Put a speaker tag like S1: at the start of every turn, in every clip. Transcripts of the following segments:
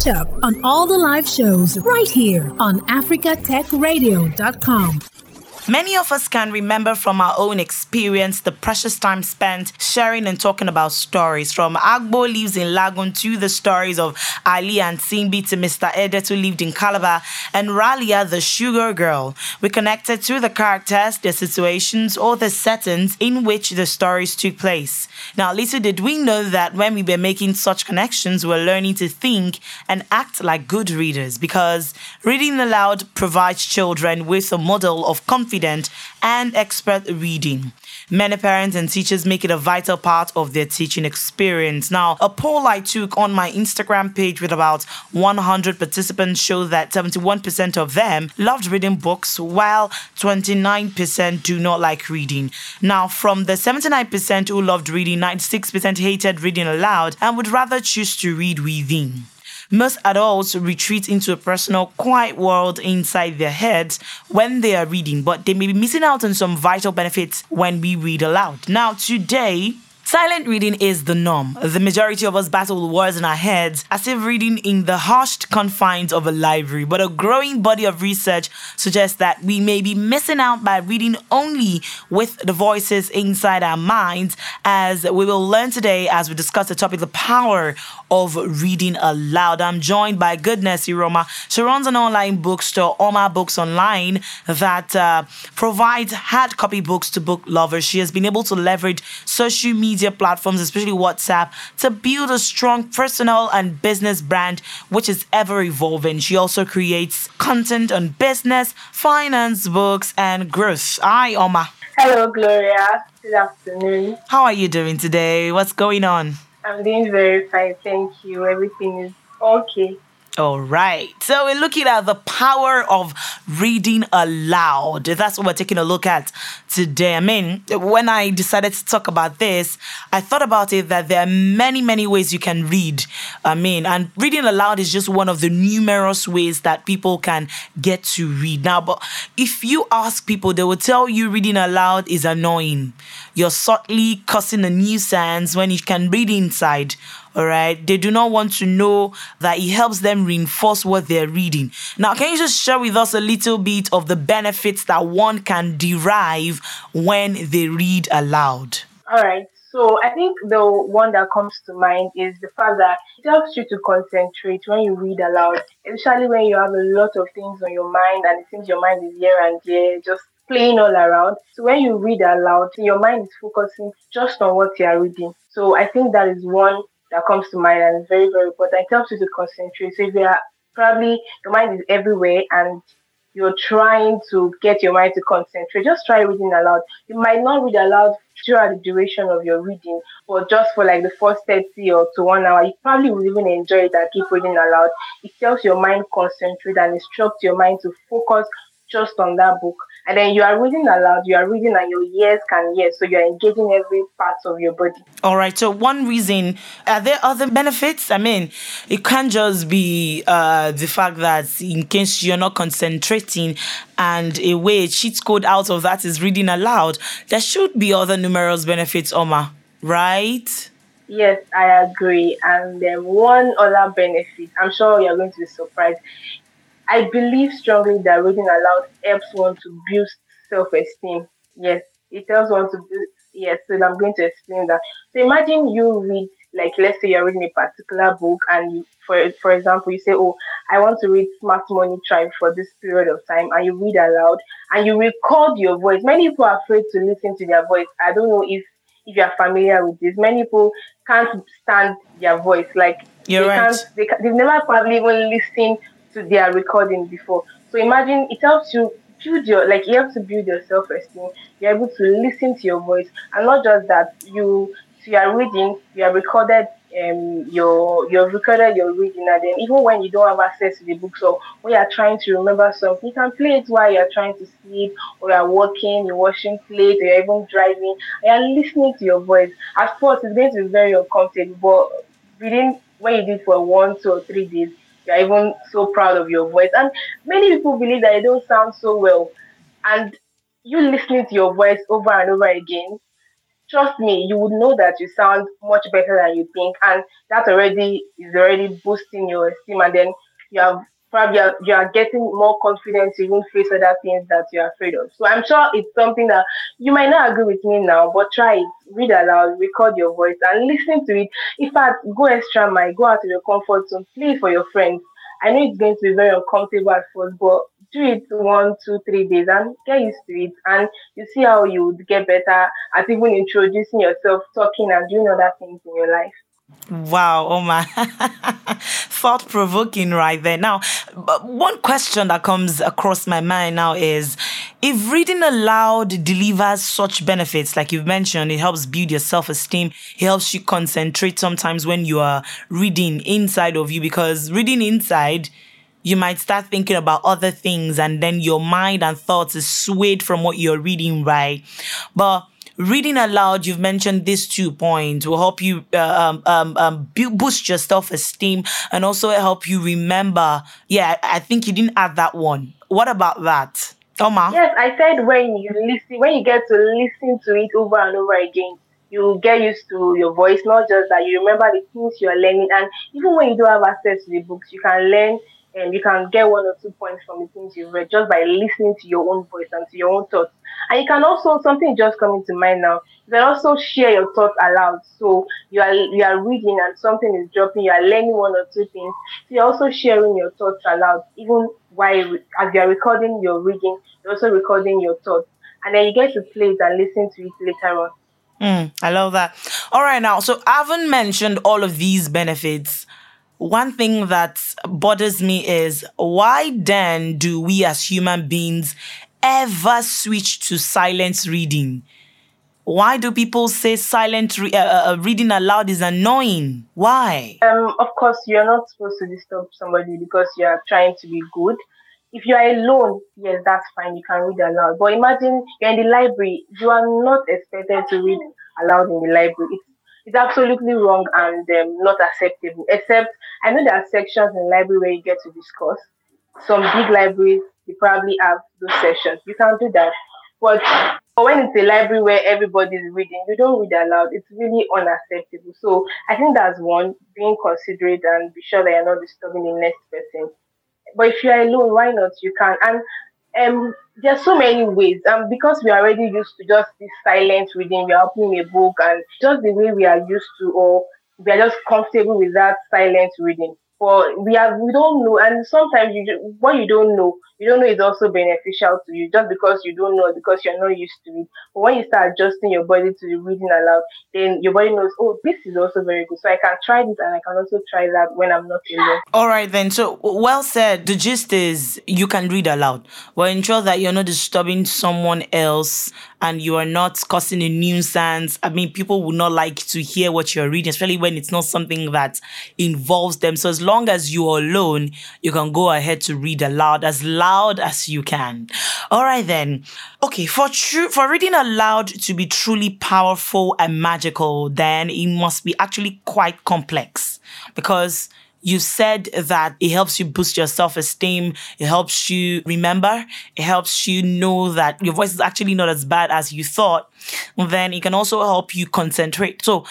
S1: Catch up on all the live shows right here on africatechradio.com.
S2: Many of us can remember from our own experience the precious time spent sharing and talking about stories. From Agbo lives in Lagun to the stories of Ali and Simbi to Mr. Edet who lived in Calabar and Ralia the sugar girl. We connected to the characters, their situations, or the settings in which the stories took place. Now, little did we know that when we were making such connections, we we're learning to think and act like good readers because reading aloud provides children with a model of confidence and expert reading. Many parents and teachers make it a vital part of their teaching experience. Now, a poll I took on my Instagram page with about 100 participants showed that 71% of them loved reading books, while 29% do not like reading. Now, from the 79% who loved reading, 96% hated reading aloud and would rather choose to read within. Most adults retreat into a personal, quiet world inside their heads when they are reading, but they may be missing out on some vital benefits when we read aloud. Now, today, Silent reading is the norm. The majority of us battle words in our heads as if reading in the hushed confines of a library. But a growing body of research suggests that we may be missing out by reading only with the voices inside our minds, as we will learn today as we discuss the topic the power of reading aloud. I'm joined by Goodness Iruoma. She runs an online bookstore, Oma Books Online, that uh, provides hard copy books to book lovers. She has been able to leverage social media media platforms, especially WhatsApp, to build a strong personal and business brand which is ever evolving. She also creates content on business, finance, books, and growth. Hi, Oma.
S3: Hello, Gloria. Good afternoon.
S2: How are you doing today? What's going on?
S3: I'm doing very fine, thank you. Everything is okay.
S2: All right. So we're looking at the power of reading aloud. That's what we're taking a look at today. I mean, when I decided to talk about this, I thought about it that there are many, many ways you can read. I mean, and reading aloud is just one of the numerous ways that people can get to read. Now, but if you ask people, they will tell you reading aloud is annoying. You're subtly causing a nuisance when you can read inside all right they do not want to know that it helps them reinforce what they're reading. Now can you just share with us a little bit of the benefits that one can derive when they read aloud?
S3: All right so I think the one that comes to mind is the fact that it helps you to concentrate when you read aloud, especially when you have a lot of things on your mind and it seems your mind is here and there, just playing all around. So when you read aloud, your mind is focusing just on what you are reading. So I think that is one that comes to mind and it's very, very important. It helps you to concentrate. So if you are probably your mind is everywhere and you're trying to get your mind to concentrate, just try reading aloud. You might not read aloud throughout the duration of your reading, but just for like the first 30 or to one hour, you probably will even enjoy it and keep reading aloud. It helps your mind concentrate and instructs your mind to focus just on that book. And then you are reading aloud, you are reading and your ears can hear. So you're engaging every part of your body.
S2: All right. So one reason, are there other benefits? I mean, it can't just be uh, the fact that in case you're not concentrating and a way cheat code out of that is reading aloud, there should be other numerous benefits, Oma, right?
S3: Yes, I agree. And then one other benefit, I'm sure you're going to be surprised, I believe strongly that reading aloud helps one to build self esteem. Yes, it helps one to build. Yes, so I'm going to explain that. So imagine you read, like, let's say you're reading a particular book, and you, for for example, you say, "Oh, I want to read Smart Money Tribe for this period of time," and you read aloud, and you record your voice. Many people are afraid to listen to their voice. I don't know if if you are familiar with this. Many people can't stand their voice. Like
S2: You're
S3: they
S2: right.
S3: can't, they, they've never probably even listened to their recording before. So imagine it helps you build your like you have to build your self esteem. You're able to listen to your voice, and not just that you so you are reading, you are recorded um your you've recorded your reading and then even when you don't have access to the book so when you're trying to remember something you can play it while you're trying to sleep or you're working you're washing plates or you're even driving and you're listening to your voice at first it's going to be very uncomfortable but reading when you do it for one two or three days you're even so proud of your voice. And many people believe that you don't sound so well. And you listening to your voice over and over again trust me, you would know that you sound much better than you think, and that already is already boosting your esteem, and then you have probably you are, you are getting more confidence even face other things that you're afraid of. So I'm sure it's something that you might not agree with me now, but try it. Read aloud, record your voice, and listen to it. In fact, go extra mile, go out of your comfort zone, play for your friends. I know it's going to be very uncomfortable at first, but do it one, two, three days and get used to it. And you see how you would get better at even introducing yourself, talking, and doing other things in your life.
S2: Wow, oh my, thought provoking right there. Now, one question that comes across my mind now is if reading aloud delivers such benefits, like you've mentioned, it helps build your self esteem, it helps you concentrate sometimes when you are reading inside of you, because reading inside, you might start thinking about other things and then your mind and thoughts is swayed from what you're reading, right? But reading aloud, you've mentioned these two points will help you uh, um, um, um, boost your self esteem and also help you remember. Yeah, I think you didn't add that one. What about that? Oma?
S3: Yes, I said when you listen, when you get to listen to it over and over again, you get used to your voice, not just that you remember the things you're learning. And even when you don't have access to the books, you can learn and you can get one or two points from the things you've read just by listening to your own voice and to your own thoughts. And you can also something just coming to mind now. You can also share your thoughts aloud. So you are you are reading and something is dropping. You are learning one or two things. So you're also sharing your thoughts aloud, even while as you are recording your reading. You're also recording your thoughts, and then you get to play it and listen to it later on.
S2: Mm, I love that. All right, now, so I haven't mentioned all of these benefits one thing that bothers me is why then do we as human beings ever switch to silent reading? Why do people say silent re- uh, uh, uh, reading aloud is annoying? Why?
S3: Um, of course, you're not supposed to disturb somebody because you are trying to be good. If you are alone, yes, that's fine. You can read aloud. But imagine you're in the library. You are not expected to read aloud in the library. It's it's absolutely wrong and um, not acceptable. Except I know there are sections in the library where you get to discuss. Some big libraries they probably have those sessions. You can do that. But when it's a library where everybody is reading, you don't read aloud. It's really unacceptable. So I think that's one, being considerate and be sure that you're not disturbing the next person. But if you're alone, why not? You can. And um there's so many ways um because we are already used to just this silent reading we are opening a book and just the way we are used to or we are just comfortable with that silent reading but we have we don't know and sometimes you what you don't know you don't know is also beneficial to you just because you don't know because you're not used to it but when you start adjusting your body to the reading aloud then your body knows oh this is also very good so i can try this and i can also try that when i'm not alone
S2: all right then so well said the gist is you can read aloud but ensure that you're not disturbing someone else and you are not causing a nuisance. I mean, people would not like to hear what you're reading, especially when it's not something that involves them. So as long as you're alone, you can go ahead to read aloud as loud as you can. All right then. Okay, for true for reading aloud to be truly powerful and magical, then it must be actually quite complex because you said that it helps you boost your self esteem. It helps you remember. It helps you know that your voice is actually not as bad as you thought. Then it can also help you concentrate. So,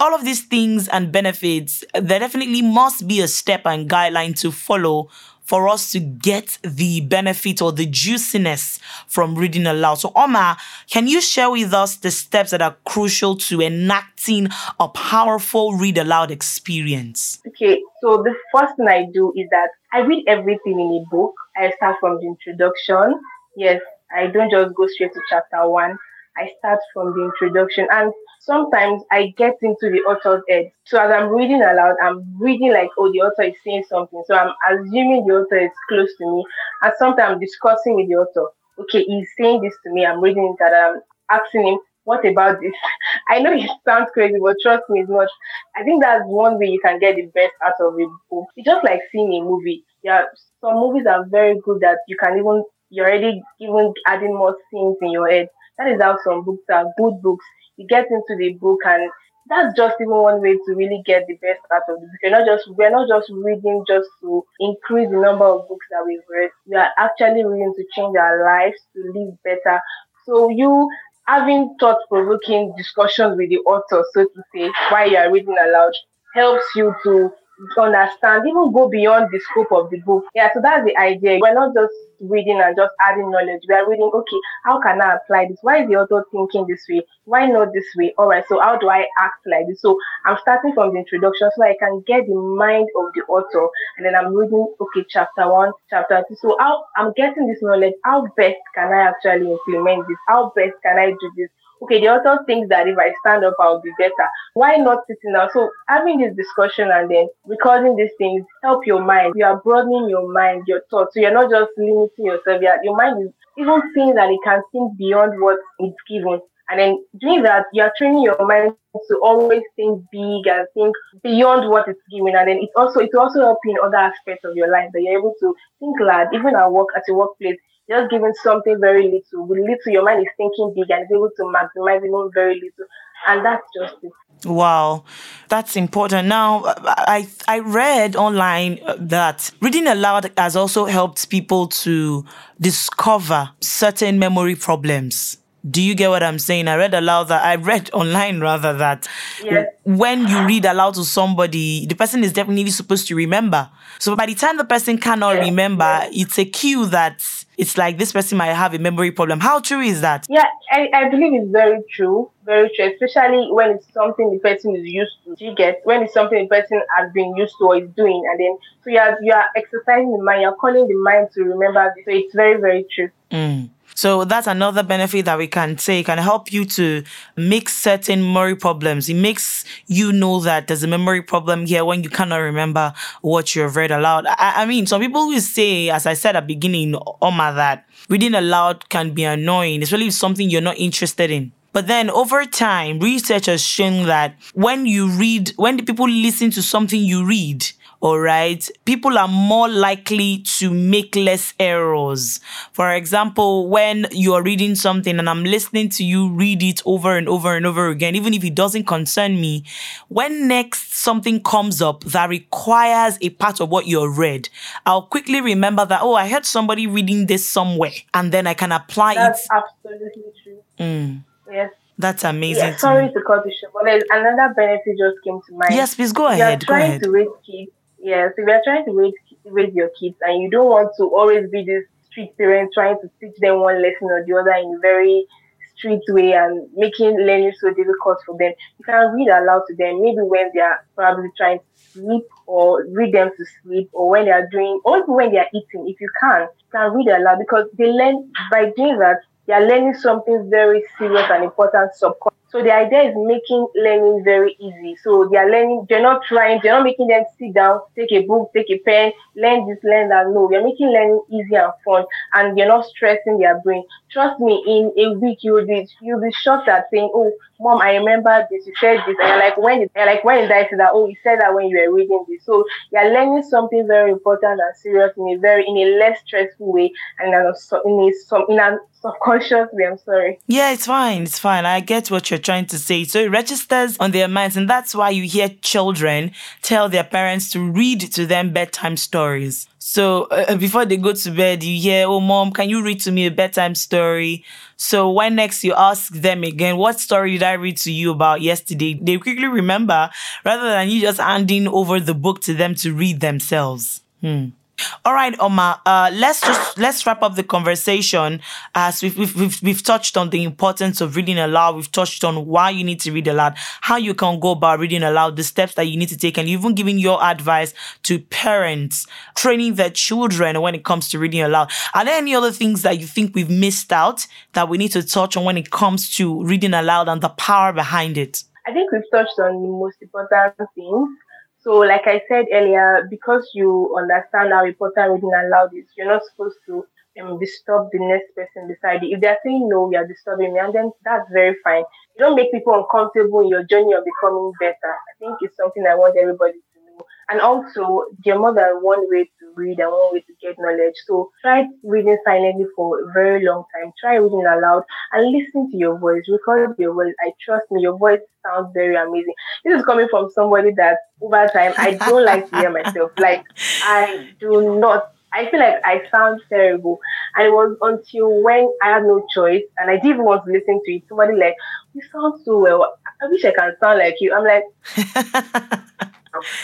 S2: all of these things and benefits, there definitely must be a step and guideline to follow for us to get the benefit or the juiciness from reading aloud. So, Oma, can you share with us the steps that are crucial to enacting a powerful read aloud experience?
S3: Okay, so the first thing I do is that I read everything in a book. I start from the introduction. Yes, I don't just go straight to chapter one. I start from the introduction and sometimes I get into the author's head. So as I'm reading aloud, I'm reading like, oh, the author is saying something. So I'm assuming the author is close to me. And sometimes I'm discussing with the author. Okay, he's saying this to me. I'm reading that. I'm asking him, what about this? I know it sounds crazy, but trust me, it's not. I think that's one way you can get the best out of a book. It's just like seeing a movie. Yeah, some movies are very good that you can even you're already even adding more scenes in your head. That is how some books are good books. You get into the book and that's just even one way to really get the best out of the book. You're not just we're not just reading just to increase the number of books that we've read. We are actually reading to change our lives, to live better. So you having thought provoking discussions with the author, so to say, while you are reading aloud, helps you to understand, even go beyond the scope of the book. Yeah, so that's the idea. We're not just reading and just adding knowledge. We are reading, okay, how can I apply this? Why is the author thinking this way? Why not this way? All right, so how do I act like this? So I'm starting from the introduction so I can get the mind of the author and then I'm reading, okay, chapter one, chapter two. So how I'm getting this knowledge, how best can I actually implement this? How best can I do this? Okay, the author thinks that if I stand up, I'll be better. Why not sitting down? So having this discussion and then recording these things help your mind. You are broadening your mind, your thoughts. So you're not just limiting yourself. Your mind is even seeing that it can think beyond what it's given. And then doing that, you're training your mind to always think big and think beyond what it's given. And then it also it also help you in other aspects of your life that you're able to think loud, even at work, at your workplace just giving something very little. With little, your mind is thinking big and is able to maximize even very little. And that's just it.
S2: Wow, that's important. Now, I I read online that reading aloud has also helped people to discover certain memory problems. Do you get what I'm saying? I read aloud that I read online rather that
S3: yes.
S2: when you read aloud to somebody, the person is definitely supposed to remember. So by the time the person cannot yes. remember, yes. it's a cue that it's like this person might have a memory problem. How true is that?
S3: Yeah, I, I believe it's very true. Very true, especially when it's something the person is used to. You get when it's something the person has been used to or is doing, and then so you are you are exercising the mind, you're calling the mind to remember this. So it's very very true.
S2: Mm. So that's another benefit that we can take and help you to make certain memory problems. It makes you know that there's a memory problem here when you cannot remember what you've read aloud. I, I mean, some people will say, as I said at the beginning, Oma, that reading aloud can be annoying, especially if something you're not interested in. But then over time, research has shown that when you read, when the people listen to something you read, all right, people are more likely to make less errors. For example, when you're reading something and I'm listening to you read it over and over and over again, even if it doesn't concern me, when next something comes up that requires a part of what you read, I'll quickly remember that, oh, I heard somebody reading this somewhere, and then I can apply it.
S3: That's
S2: it.
S3: absolutely true.
S2: Mm.
S3: Yes.
S2: That's amazing.
S3: Yeah, sorry to cut you short, but another benefit just came to mind.
S2: Yes, please go ahead. You're
S3: trying
S2: ahead.
S3: to raise kids Yes, if you're trying to raise, raise your kids and you don't want to always be this strict parent trying to teach them one lesson or the other in a very strict way and making learning so difficult for them, you can read aloud to them, maybe when they are probably trying to sleep or read them to sleep or when they are doing, or when they are eating, if you can, you can read aloud because they learn by doing that, they are learning something very serious and important subconsciously so the idea is making learning very easy. So they are learning, they're not trying, they're not making them sit down, take a book, take a pen, learn this, learn that. No, you're making learning easy and fun and you're not stressing their brain. Trust me, in a week you'll be you'll be shocked at saying, Oh, mom, I remember this, you said this. And like when did like when did I say that? Oh, you said that when you were reading this. So you're learning something very important and serious in a very in a less stressful way and in a, in a, in a subconsciously. I'm sorry.
S2: Yeah, it's fine. It's fine. I get what you're trying to say. So it registers on their minds, and that's why you hear children tell their parents to read to them bedtime stories. So uh, uh, before they go to bed, you hear, "Oh, mom, can you read to me a bedtime story?" So when next you ask them again, "What story did I read to you about yesterday?" They quickly remember, rather than you just handing over the book to them to read themselves. Hmm. All right, Oma. Uh, let's just let's wrap up the conversation as we've, we've we've we've touched on the importance of reading aloud. We've touched on why you need to read aloud, how you can go about reading aloud, the steps that you need to take, and even giving your advice to parents training their children when it comes to reading aloud. Are there any other things that you think we've missed out that we need to touch on when it comes to reading aloud and the power behind it?
S3: I think we've touched on the most important things. So, like I said earlier, because you understand how important reading aloud is, you're not supposed to um, disturb the next person beside you. If they're saying no, you're disturbing me, and then that's very fine. You don't make people uncomfortable in your journey of becoming better. I think it's something I want everybody. And also, more than one way to read and one way to get knowledge. So try reading silently for a very long time. Try reading aloud and listen to your voice. Record your voice. I trust me, your voice sounds very amazing. This is coming from somebody that over time I don't like to hear myself. Like I do not I feel like I sound terrible. And it was until when I had no choice and I didn't want to listen to it. Somebody like, you sound so well. I wish I can sound like you. I'm like,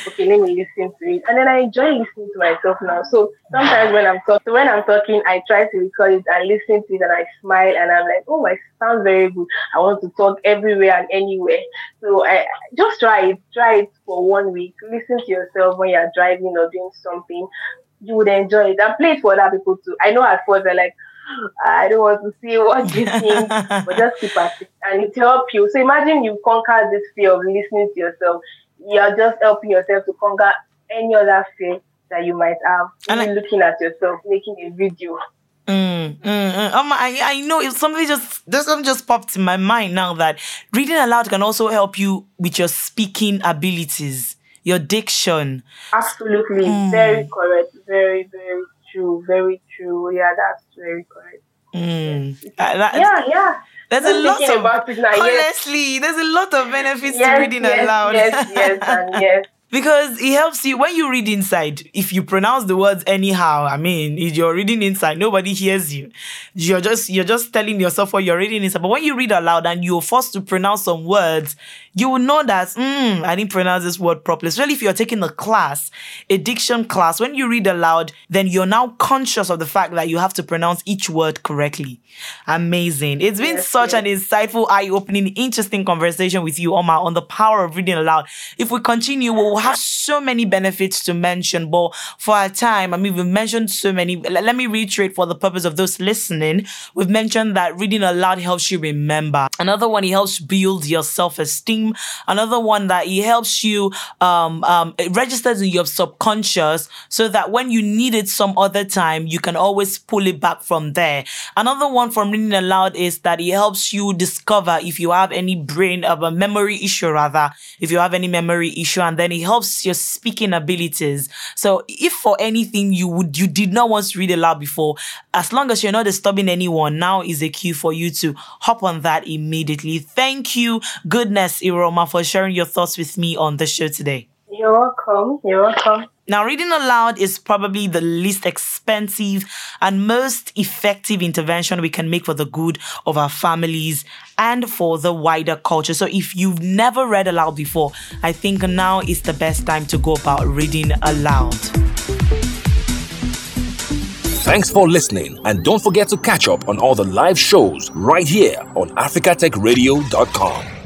S3: okay, let me listen to it. And then I enjoy listening to myself now. So sometimes when I'm talking, when I'm talking, I try to record it and listen to it, and I smile, and I'm like, oh, my sounds very good. I want to talk everywhere and anywhere. So I just try it, try it for one week. Listen to yourself when you're driving or doing something. You would enjoy it and play it for other people too. I know at first they're like, ah, I don't want to see what you think, but just keep at it and it help you. So imagine you conquer this fear of listening to yourself you're just helping yourself to conquer any other fear that you might have. And Even I, looking at yourself, making a video.
S2: Mm, mm, mm. Um, I, I know if something just this one just popped in my mind now that reading aloud can also help you with your speaking abilities, your diction.
S3: Absolutely, mm. very correct, very very true, very true. Yeah, that's very correct.
S2: Mm.
S3: Uh, that, yeah, yeah.
S2: There's a lot of honestly, yes. there's a lot of benefits yes, to reading
S3: yes,
S2: aloud.
S3: Yes, yes, and yes.
S2: Because it helps you when you read inside. If you pronounce the words anyhow, I mean, if you're reading inside, nobody hears you. You're just you're just telling yourself what you're reading inside. But when you read aloud and you're forced to pronounce some words, you will know that mm, I didn't pronounce this word properly. Especially if you're taking a class, a diction class. When you read aloud, then you're now conscious of the fact that you have to pronounce each word correctly. Amazing. It's been yes, such yes. an insightful, eye-opening, interesting conversation with you, Oma, on the power of reading aloud. If we continue, we'll have so many benefits to mention, but for our time, I mean, we've mentioned so many. Let me reiterate for the purpose of those listening. We've mentioned that reading aloud helps you remember. Another one, it helps build your self-esteem. Another one that it helps you, um, um, it registers in your subconscious so that when you need it some other time, you can always pull it back from there. Another one from reading aloud is that it helps you discover if you have any brain of a memory issue rather, if you have any memory issue, and then it helps your speaking abilities. So if for anything you would you did not want to read aloud before, as long as you're not disturbing anyone, now is a cue for you to hop on that immediately. Thank you, goodness Iruoma, for sharing your thoughts with me on the show today.
S3: You're welcome. You're welcome.
S2: Now, reading aloud is probably the least expensive and most effective intervention we can make for the good of our families and for the wider culture. So, if you've never read aloud before, I think now is the best time to go about reading aloud.
S4: Thanks for listening, and don't forget to catch up on all the live shows right here on africatechradio.com.